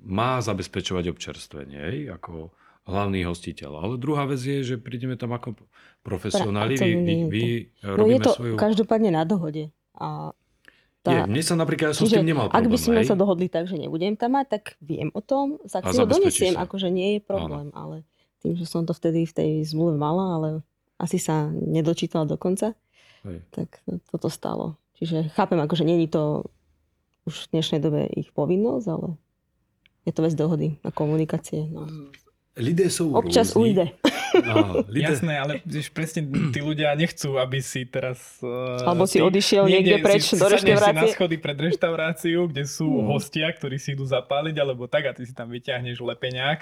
má zabezpečovať občerstvenie, hej, ako hlavný hostiteľ. Ale druhá vec je, že prídeme tam ako profesionáli, vy, vy, vy No je robíme to svoju... každopádne na dohode. A Je, tá, mne sa napríklad, ja som s čiže tým nemal ak problém. by sme hej. sa dohodli tak, že nebudem tam mať, tak viem o tom, A tak si ho donesiem, sa. akože nie je problém, ale tým, že som to vtedy v tej zmluve mala, ale asi sa nedočítala do konca, Hej. tak to- toto stalo. Čiže chápem, akože není to už v dnešnej dobe ich povinnosť, ale je to vec dohody a komunikácie. No. Lidé sú Občas rôzni. ujde. Áno, lidé, Jasné, ale vieš, presne tí ľudia nechcú, aby si teraz... Uh, Alebo si odišiel niekde preč do sadneš si na reštaurácie. schody pred reštauráciu, kde sú Hmm. hostia, ktorí si idú zapáliť, alebo tak a ty si tam vyťahneš lepeňák,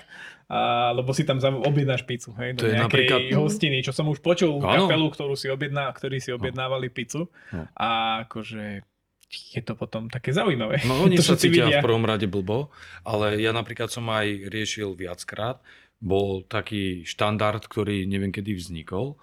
a, alebo si tam objednáš pizzu, hej, do To je napríklad- hostiny, čo som už počul Áno. kapelu, ktorú si objedná, ktorí si objednávali pizzu No. a akože je to potom také zaujímavé. No oni To sa cítia vidia. v prvom rade blbo, ale ja napríklad som aj riešil viackrát, bol taký štandard, ktorý neviem kedy vznikol,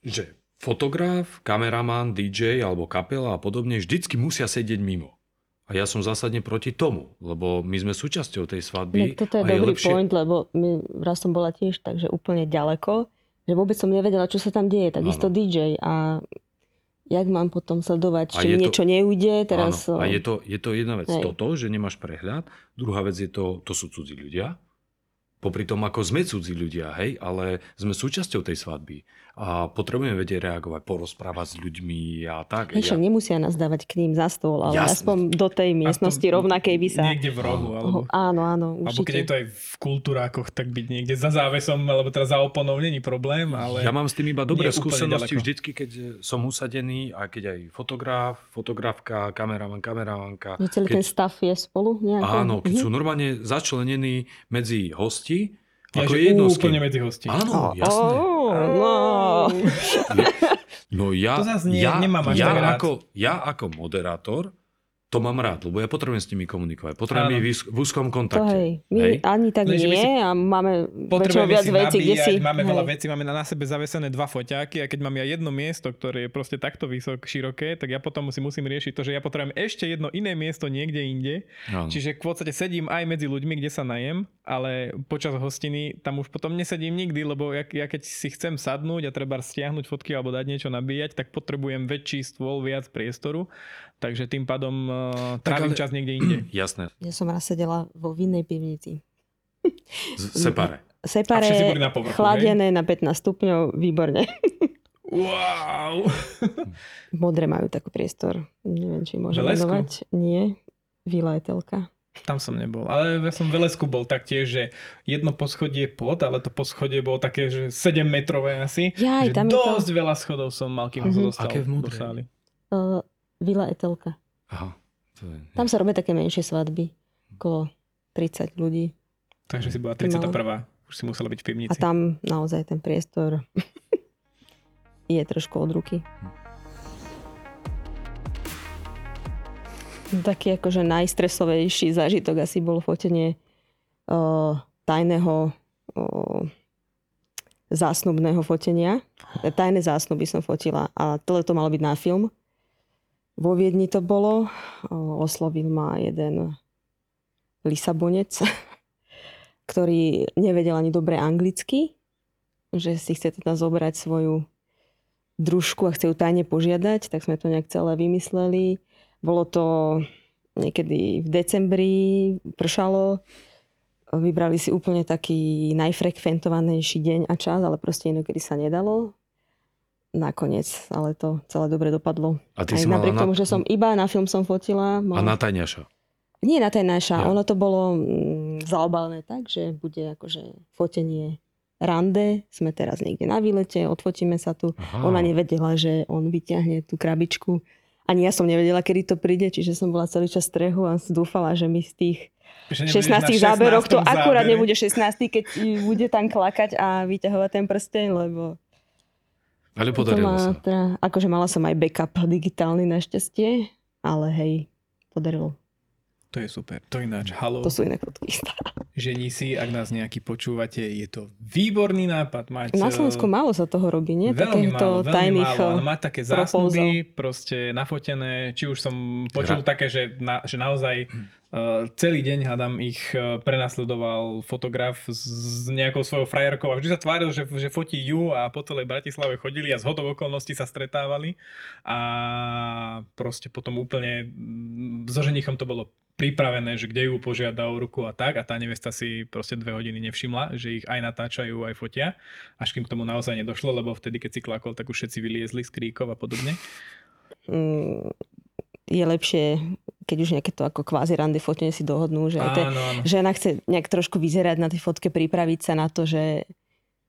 že fotograf, kameraman, DJ alebo kapela a podobne vždycky musia sedieť mimo. A ja som zásadne proti tomu, lebo my sme súčasťou tej svadby. Inak toto je a dobrý lepšie... point, lebo my, raz som bola tiež takže úplne ďaleko, že vôbec som nevedela, čo sa tam deje. Takisto. DJ a jak mám potom sledovať, či mi to- niečo neujde. Teraz, Áno, a je to, je to jedna vec Hej. toto, že nemáš prehľad. Druhá vec je to, to sú cudzí ľudia. Popri tom, ako sme cudzí ľudia, hej, ale sme súčasťou tej svadby. A potrebujeme vedieť reagovať, porozprávať s ľuďmi a tak. Hej, však nemusia nás dávať k ním za stôl, ale Jasné. aspoň do tej miestnosti Aspoň rovnakej by sa... Niekde v rohu, alebo... Oh, áno, áno, Alebo keď je určite. to aj v kultúrákoch, tak byť niekde za závesom, alebo teda za oponou, není problém, ale... Ja mám s tým iba dobré skúsenosti vždycky, keď som usadený a keď aj fotograf, fotografka, kameraman, kameramanka. Že celý keď, ten stav je spolu nejako? áno, keď Mhm. sú normálne začlenení medzi hosti, Ja, ako že jednostky. úplne medzi hosti. Áno, jasné. no. No ja, To zas nie- ja, nemám až ja, tak rád. ako, ja ako moderátor to mám rád, lebo ja potrebujem s nimi komunikovať. Potrebujem byť v úz- v úzkom To kontakte. hej, my Hej. ani tak my nie si a máme väčšinou viac vecí, kde si... máme hej. veľa vecí, máme na, sebe zavesené dva foťáky a keď mám ja jedno miesto, ktoré je proste takto vysok, široké, tak ja potom si musím riešiť to, že ja potrebujem ešte jedno iné miesto niekde inde. Áno. Čiže v podstate sedím aj medzi ľuďmi, kde sa najem, ale počas hostiny tam už potom nesedím nikdy, lebo ja, ja keď si chcem sadnúť a treba stiahnuť fotky alebo dať niečo nabíjať, tak potrebujem väčší stôl, viac priestoru. Takže tým pádom uh, trávim ale- čas niekde inde. Jasné, Ja som raz sedela vo vinnej pivnici. Z- separe. Boli na povrchu, chladené na 15 stupňov, výborne. Wow! Modré majú taký priestor. Neviem, či môžem menovať. Nie. Vila. Tam som nebol. Ale ja som v Velesku bol taktiež, že jedno poschodie pod, ale to poschodie bolo také, že 7 metrové asi. Jaj, že tam je to... dosť veľa schodov som mal, kým som Mhm. sa dostal Aké v do sály. Uh, Vila Etelka. Aha. To je, Tam sa robia také menšie svadby. Okolo 30 ľudí. Takže si bola To 31. Už si musela byť v A pivnici. tam naozaj ten priestor je trošku od ruky. Taký akože najstresovejší zážitok asi bol fotenie uh, tajného uh, zásnubného fotenia. Tajné zásnuby som fotila a tohle to malo byť na film. Vo Viedni to bolo. Uh, oslovil ma jeden Lisabonec, ktorý nevedel ani dobre anglicky, že si chce teda zobrať svoju družku a chce ju tajne požiadať, tak sme to nejak celé vymysleli. Bolo to niekedy v decembri, pršalo, vybrali si úplne taký najfrekventovanejší deň a čas, ale proste inokedy sa nedalo. Nakoniec, ale to celé dobre dopadlo. a ty Aj si napriek na, tomu, že som iba na film som fotila. a Mala... na tajňaša. Nie na Ja. ono to bolo mm, zaobalené tak, že bude akože fotenie rande, sme teraz niekde na výlete, odfotíme sa tu. Aha. Ona nevedela, že on vyťahne tú krabičku. Ani ja som nevedela, kedy to príde, čiže som bola celý čas strehu a dúfala, že mi z tých Že nebudeš 16 na záberoch to 16. akurát zábere. nebude 16, keď bude tam klakať a vyťahovať ten prsteň, lebo Ale to podarilo má, sa. teda, akože mala som aj backup digitálny našťastie, ale hej, podarilo. To je super. To ináč. Halo. To sú iné fotky. Žení si, ak nás nejaký počúvate, je to výborný nápad mať... Na Slovensku málo sa toho robí, nie? Veľmi málo, veľmi tajných... málo, ale eh, mať také zásnuby, proste nafotené, či už som počul Gra- také, že, na, že naozaj uh, celý deň, hádam, ich uh, prenasledoval fotograf s, s nejakou svojou frajerkou a vždy sa tváril, že, že fotí ju a po celej Bratislave chodili a z hodov okolností sa stretávali a proste potom úplne mm, so ženichom to bolo pripravené, že kde ju požiada o ruku a tak a tá nevesta si proste dve hodiny nevšimla, že ich aj natáčajú, aj fotia, až kým k tomu naozaj nedošlo, lebo vtedy, keď si klakol, tak už všetci vyliezli z kríkov a podobne. Mm, je lepšie, keď už nejaké to ako kvázi rande fotenie si dohodnú, že Áno, áno. žena chce nejak trošku vyzerať na tej fotke, pripraviť sa na to, že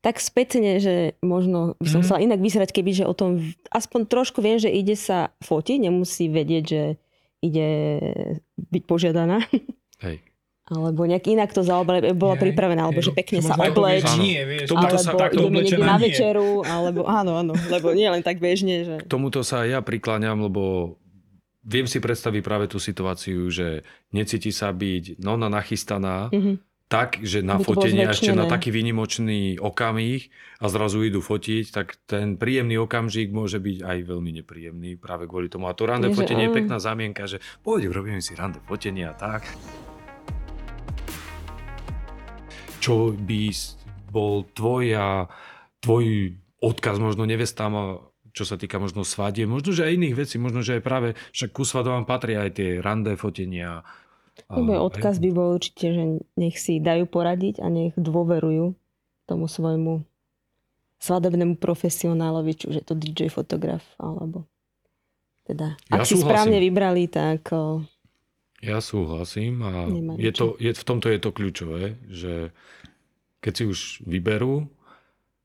tak spätne, že možno by som Mhm. chcela inak vyzerať, keby, že o tom aspoň trošku viem, že ide sa fotiť, nemusí vedieť, že ide byť požiadaná. Hej. Alebo nejak inak to zaobleť, bola pripravená, alebo že pekne Že sa obleč. vieš, tomuto sa alebo takto ideme niekde na večeru, alebo áno, áno, lebo nie len tak bežne, že... K tomuto sa ja prikláňam, lebo viem si predstaviť práve tú situáciu, že necíti sa byť no, no nachystaná, Mhm. Tak, že na fotenie ešte na taký výnimočný okamih a zrazu idú fotiť, tak ten príjemný okamžik môže byť aj veľmi nepríjemný práve kvôli tomu. A to rande Je, že fotenie je áno. pekná zámienka, že poď, robíme si rande fotenie a tak. Čo by bol tvoj a tvoj odkaz možno nevestám čo sa týka možno svadie, možno, že aj iných vecí, možno, že aj práve, však ku svadobám patria aj tie rande fotenia. Môj odkaz by bol určite, že nech si dajú poradiť a nech dôverujú tomu svojmu svadobnému profesionálovi, či už je to DJ fotograf, alebo teda, Ja ak si súhlasím. správne vybrali, tak Ja súhlasím a je to, je, v tomto je to kľúčové, že keď si už vyberú,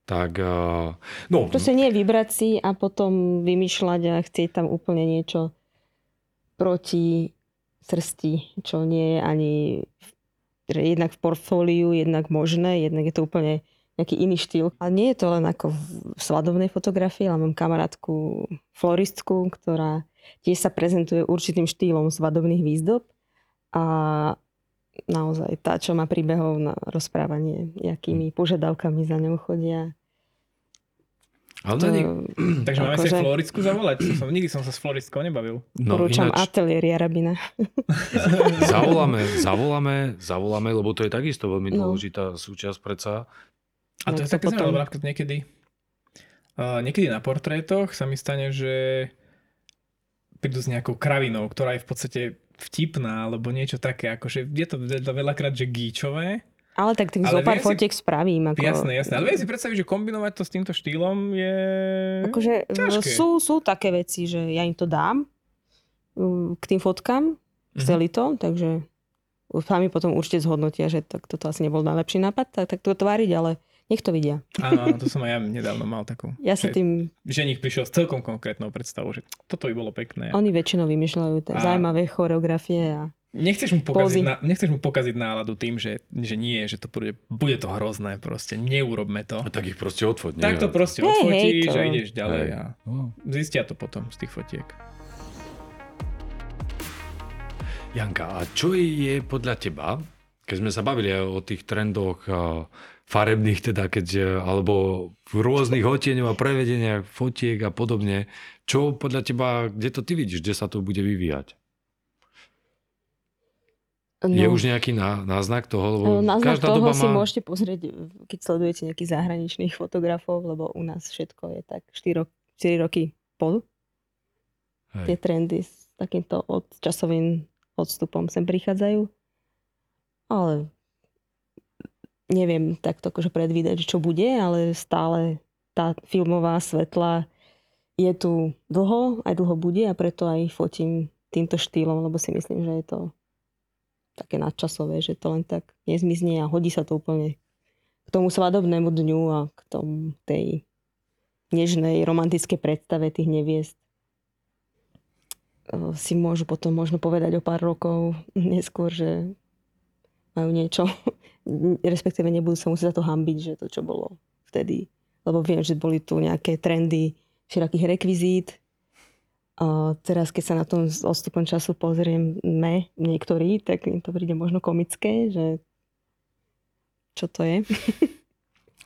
tak no, proste nie vybrať si a potom vymýšľať a chcieť tam úplne niečo proti srsti, čo nie je ani že jednak v portfóliu, jednak možné, jednak je to úplne nejaký iný štýl. A nie je to len ako v svadobnej fotografii, ale mám kamarátku floristku, ktorá tiež sa prezentuje určitým štýlom svadobných výzdob a naozaj tá, čo má príbehov na rozprávanie, jakými požiadavkami za ňou chodia. Ale To, nie, Takže máme si Akože- floristku zavolať. To Som, nikdy som sa s floristkou nebavil. no, porúčam ináč ateliér Jarabina. zavoláme, zavoláme, zavoláme, lebo to je takisto veľmi No. dôležitá súčasť predsa. A to Jak je sa také potom- zaujímavé, napríklad niekedy, uh, niekedy na portrétoch sa mi stane, že prídu s nejakou kravinou, ktorá je v podstate vtipná, alebo niečo také, akože je to veľa- veľakrát, že gíčové. Ale tak tých Ale zo pár viem si- fotiek spravím. Ako, Jasné, jasné. Ale viem si predstaviť, že kombinovať to s týmto štýlom je... Akože ťažké. sú, sú také veci, že ja im to dám mm, k tým fotkám, Mhm. chceli to, takže sami potom určite zhodnotia, že tak toto asi nebol najlepší nápad, tak, tak to tváriť, ale nech to vidia. Áno, to som aj ja nedávno mal takú. Ja sa že tým, ženich prišiel s celkom konkrétnou predstavou, že toto by bolo pekné. oni väčšinou vymýšľajú tie A- zaujímavé choreografie a Nechceš mu, pokaziť na, nechceš mu pokaziť náladu tým, že, že nie, že to bude, bude to hrozné proste, neurobme to. A tak ich proste odfoť. Tak to proste Hej, hej, odfotíš to- a ideš ďalej Hej. a zistia to potom z tých fotiek. Janka, a čo je podľa teba, keď sme sa bavili o tých trendoch farebných, teda keď, alebo v rôznych odtieňov a prevedeniach fotiek a podobne, čo podľa teba, kde to ty vidíš, kde sa to bude vyvíjať? No, Je už nejaký ná, náznak toho? Lebo no, náznak každá toho doba si má... môžete pozrieť, keď sledujete nejakých zahraničných fotografov, lebo u nás všetko je tak 4, 4 roky tie Hej. trendy s takýmto od, časovým odstupom sem prichádzajú. Ale neviem takto akože predvídať, čo bude, ale stále tá filmová svetla je tu dlho, aj dlho bude a preto aj fotím týmto štýlom, lebo si myslím, že je to také nadčasové, že to len tak nezmizne a hodí sa to úplne k tomu svadobnému dňu a k tomu tej nežnej romantickej predstave tých neviest eh, si môžu potom možno povedať o pár rokov neskôr, že majú niečo, respektíve nebudú sa musieť za to hambiť, že to, čo bolo vtedy. Lebo viem, že boli tu nejaké trendy všelakých rekvizít. Teraz, keď sa na tom s odstupom času pozrieme niektorí, tak im to príde možno komické, že čo to je.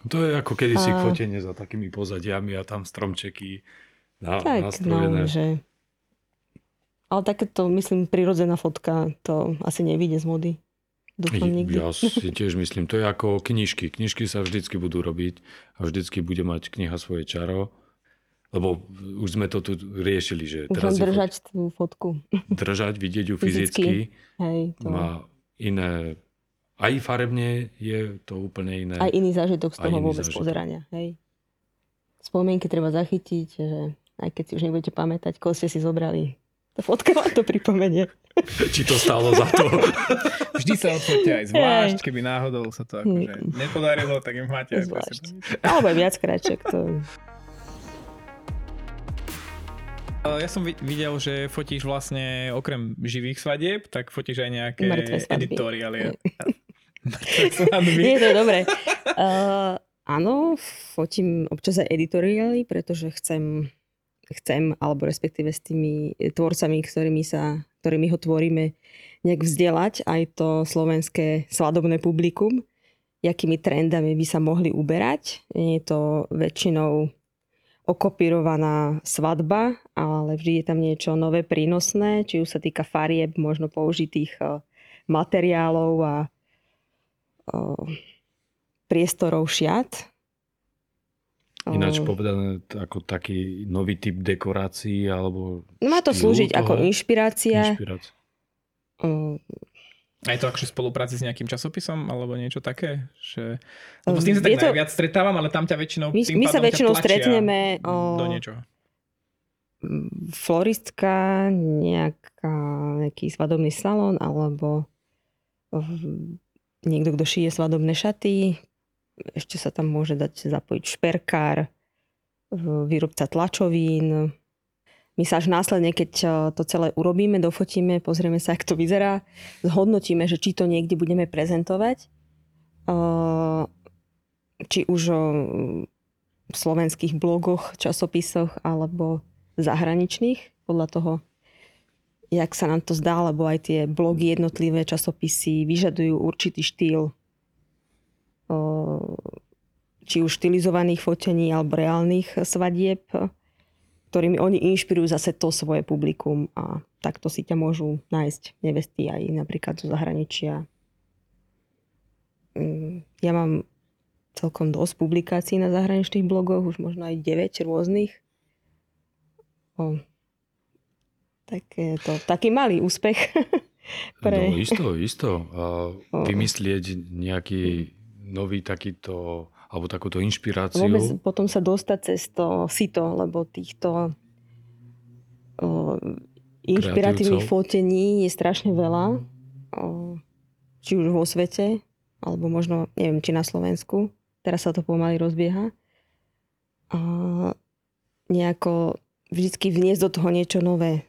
To je ako kedysi A- fotenie za takými pozadiami a tam stromčeky na, tak, nastrojené. no, že... Ale takéto, myslím, prirodzená fotka, to asi nevíde z mody. Dúfam nikdy. Ja si tiež myslím, to je ako knižky. Knižky sa vždycky budú robiť a vždycky bude mať kniha svoje čaro. Lebo už sme to tu riešili, že teraz je držať tú fotku. fot- držať, vidieť ju Fyzicky. fyzicky, Hej, to... má iné, aj farebne je to úplne iné. Aj iný zážitok z toho vôbec zážitok. pozerania. Hej. Spomienky treba zachytiť, že aj keď si už nebudete pamätať, koho ste si zobrali. Tá fotka vám to pripomenie. Či to stálo za to. Vždy sa odfoďte aj zvlášť, keby náhodou sa to akože nepodarilo, tak im máte aj Zvlášť. Alebo viackrát, to... Ja som vi- videl, že fotíš vlastne okrem živých svadieb, tak fotíš aj nejaké editoriály. Nie, to je dobré. Uh, áno, fotím občas aj editoriály, pretože chcem, chcem, alebo respektíve s tými tvorcami, ktorými, sa, ktorými ho tvoríme, nejak vzdelať aj to slovenské svadobné publikum, jakými trendami by sa mohli uberať. Je to väčšinou okopírovaná svadba, ale vždy je tam niečo nové, prínosné, či už sa týka farieb, možno použitých eh, materiálov a eh, priestorov šiat. Ináč Eh, povedané ako taký nový typ dekorácií alebo Má to slúžiť toho, ako inšpirácia. inšpirácia. Eh, Aj to akože spolupráci s nejakým časopisom alebo niečo také? Že... Lebo s tým sa Je tak to- najviac stretávam, ale tam ťa väčšinou My, my sa väčšinou stretneme do o, niečoho. floristka, nejaká, nejaký svadobný salón alebo niekto, kto šije svadobné šaty. Ešte sa tam môže dať zapojiť šperkár, výrobca tlačovín. My sa až následne, keď eh, to celé urobíme, dofotíme, pozrieme sa, ako to vyzerá, zhodnotíme, že či to niekde budeme prezentovať. Eh, Či už eh, v slovenských blogoch, časopisoch alebo zahraničných, podľa toho, jak sa nám to zdá, lebo aj tie blogy jednotlivé časopisy vyžadujú určitý štýl či už štylizovaných fotení alebo reálnych svadieb, ktorými oni inšpirujú zase to svoje publikum a takto si ťa môžu nájsť nevesty aj napríklad zo zahraničia. Mm, Ja mám celkom dosť publikácií na zahraničných blogoch, už možno aj 9 rôznych. O, tak je to taký malý úspech. Pre... No isto, isto. A vymyslieť nejaký nový takýto, alebo takúto inšpiráciu. Vôbec potom sa dostať cez to sito, lebo týchto o, inšpiratívnych fotení je strašne veľa. O, či už vo svete, alebo možno, neviem, či na Slovensku. Teraz sa to pomaly rozbieha. A nejako vždycky vniesť do toho niečo nové.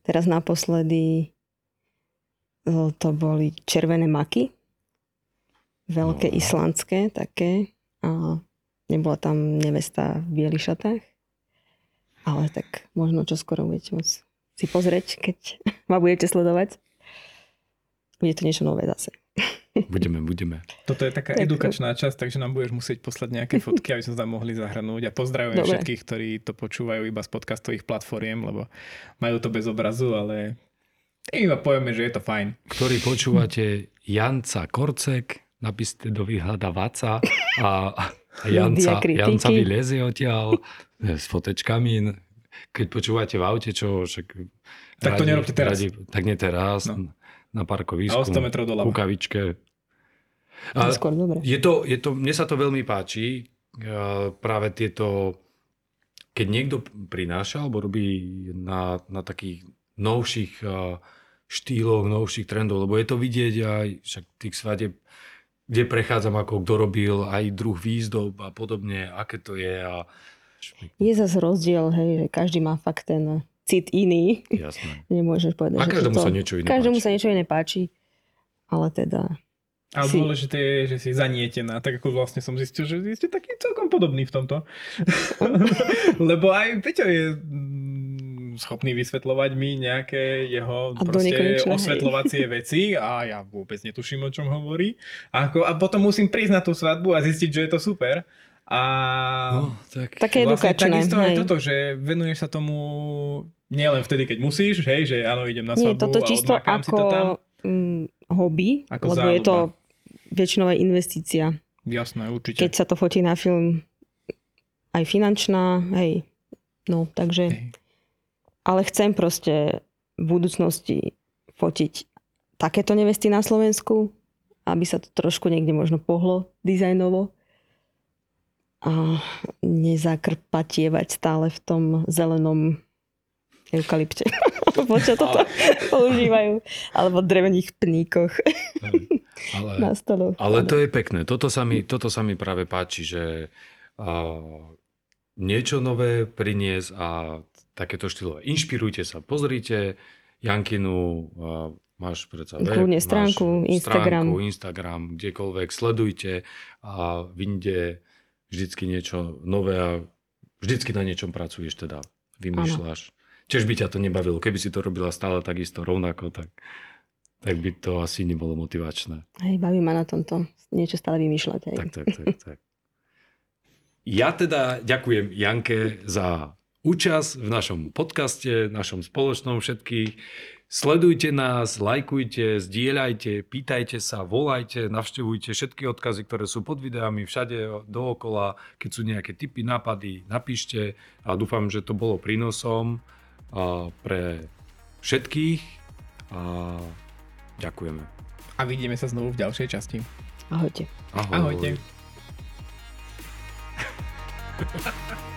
Teraz naposledy to boli červené maky. Veľké No. islandské také. A nebola tam nevesta v bielých šatách. Ale tak možno čo skoro budete môcť si pozrieť, keď ma budete sledovať. Bude to niečo nové zase. Budeme, budeme. Toto je taká Tak. edukačná časť, takže nám budeš musieť poslať nejaké fotky, aby sme tam mohli zahrnúť. A pozdravujem Dobre. všetkých, ktorí to počúvajú iba z podcastových platformiem, lebo majú to bez obrazu, ale iba povieme, že je to fajn. Ktorí počúvate Janca Korcek, napíšte do vyhľadávaca a, a Janca. Janca vylezie odtiaľ e, s fotečkami. Keď počúvate v aute, čo však... Tak to nerobte teraz. tak nie teraz. No. Na A parkovisku. o 100 metrov doľava. Ku kavičke. A... A Skôr dobre. je to, je to, mne sa to veľmi páči. e, Práve tieto, keď niekto prináša alebo robí na, na takých novších e, štýloch, novších trendov, lebo je to vidieť aj však tých svadeb, kde prechádzam ako kto robil aj druh výzdob a podobne, aké to je a Je zase rozdiel, hej, že každý má fakt ten cit iný. jasné. Nemôžeš povedať, A že každému to... sa niečo iné Každému páči. sa niečo iné páči. Ale teda... Ale Si- dôležité je, že si zanietená, tak ako vlastne som zistil, že ste taký celkom podobný v tomto. Lebo aj Peťo je schopný vysvetľovať mi nejaké jeho A proste hej. osvetľovacie veci a ja vôbec netuším, o čom hovorí. A, ako, a potom musím prísť na tú svadbu a zistiť, že je to super. A No, tak, Také vlastne edukačné. takisto aj hej. toto, že venuješ sa tomu nielen vtedy, keď musíš, hej, že áno, idem na Nie, svadbu toto a čisto odmakám si to tam. ako mm, hobby, Ako lebo je to záľuba. aj investícia. Jasné, určite. Keď sa to fotí na film, aj finančná, hej. No, takže... Hej. Ale chcem proste v budúcnosti fotiť takéto nevesty na Slovensku, aby sa to trošku niekde možno pohlo dizajnovo a nezakrpatievať stále v tom zelenom eukalypte. Alebo čo toto používajú. Alebo drevených pníkoch Ale, na stoloch. ale to je pekné. Toto sa mi, toto sa mi práve páči, že a, niečo nové priniesť a takéto štýlové. Inšpirujte sa, pozrite Jankinu, máš predsa web, Kľudne máš stránku, Instagram. stránku, Instagram, kdekoľvek, sledujte a vyjde vždycky niečo nové a vždycky na niečom pracuješ teda, vymýšľaš. Tiež by ťa to nebavilo, keby si to robila stále takisto rovnako, tak, tak by to asi nebolo motivačné. Hej, baví ma na tomto niečo stále vymýšľať. Hej. Tak, tak, tak, tak. Ja teda ďakujem Janke za účasť v našom podcaste, našom spoločnom všetkých. Sledujte nás, lajkujte, zdieľajte, pýtajte sa, volajte, navštevujte všetky odkazy, ktoré sú pod videami, všade dookola. Keď sú nejaké tipy, nápady, napíšte a dúfam, že to bolo prínosom pre všetkých a ďakujeme. A vidíme sa znovu v ďalšej časti. Ahojte. Ahoj. Ahojte.